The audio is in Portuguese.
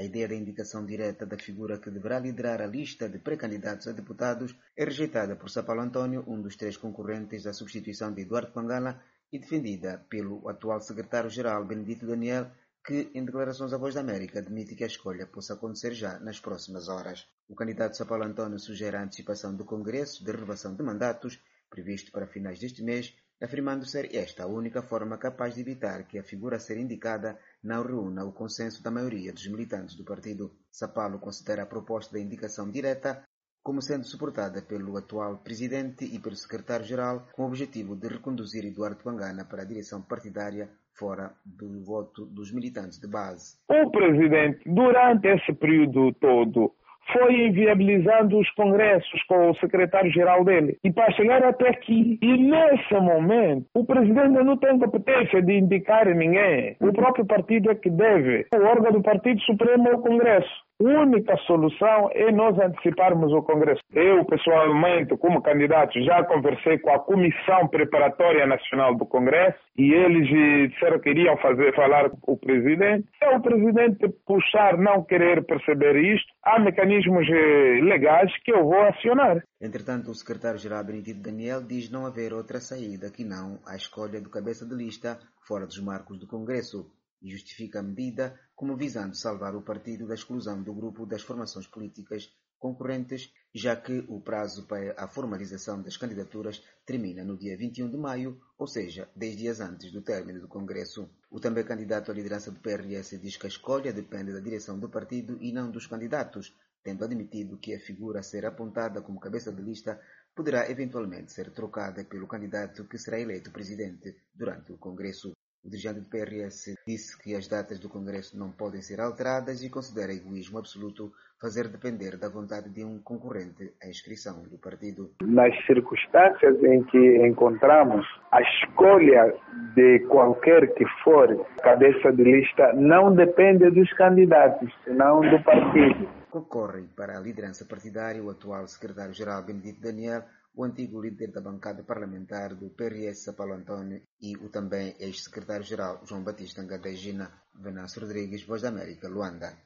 A ideia da indicação direta da figura que deverá liderar a lista de pré-candidatos a deputados é rejeitada por Sapalo António, um dos três concorrentes à substituição de Eduardo Pangala, e defendida pelo atual secretário-geral Benedito Daniel, que, em declarações à Voz da América, admite que a escolha possa acontecer já nas próximas horas. O candidato Sapalo António sugere a antecipação do Congresso de renovação de mandatos, previsto para finais deste mês, afirmando ser esta a única forma capaz de evitar que a figura a ser indicada não reúna o consenso da maioria dos militantes do partido. Sapalo considera a proposta da indicação direta como sendo suportada pelo atual presidente e pelo secretário-geral, com o objetivo de reconduzir Eduardo Pangana para a direção partidária fora do voto dos militantes de base. O presidente, durante esse período todo, foi inviabilizando os congressos com o secretário-geral dele. E para chegar até aqui, e nesse momento, o presidente não tem competência de indicar ninguém. O próprio partido é que deve. O órgão do Partido Supremo é o Congresso única solução é nós anteciparmos o Congresso. Eu, pessoalmente, como candidato, já conversei com a Comissão Preparatória Nacional do Congresso e eles disseram que iriam fazer, falar com o presidente. Se o presidente puxar, não querer perceber isto, há mecanismos eh, legais que eu vou acionar. Entretanto, o secretário-geral Benedito Daniel diz não haver outra saída que não a escolha do cabeça de lista fora dos marcos do Congresso justifica a medida como visando salvar o partido da exclusão do grupo das formações políticas concorrentes, já que o prazo para a formalização das candidaturas termina no dia 21 de maio, ou seja, dez dias antes do término do Congresso. O também candidato à liderança do PRS diz que a escolha depende da direção do partido e não dos candidatos, tendo admitido que a figura a ser apontada como cabeça de lista poderá eventualmente ser trocada pelo candidato que será eleito presidente durante o Congresso. O dirigente do PRS disse que as datas do Congresso não podem ser alteradas e considera egoísmo absoluto fazer depender da vontade de um concorrente a inscrição do partido. Nas circunstâncias em que encontramos, a escolha de qualquer que for cabeça de lista não depende dos candidatos, senão do partido. Concorrem para a liderança partidária o atual secretário-geral Benedito Daniel, o antigo líder da bancada parlamentar do PRS, Paulo Antônio, e o também ex-secretário-geral João Batista Ngadegina Venâncio Rodrigues, Voz da América, Luanda.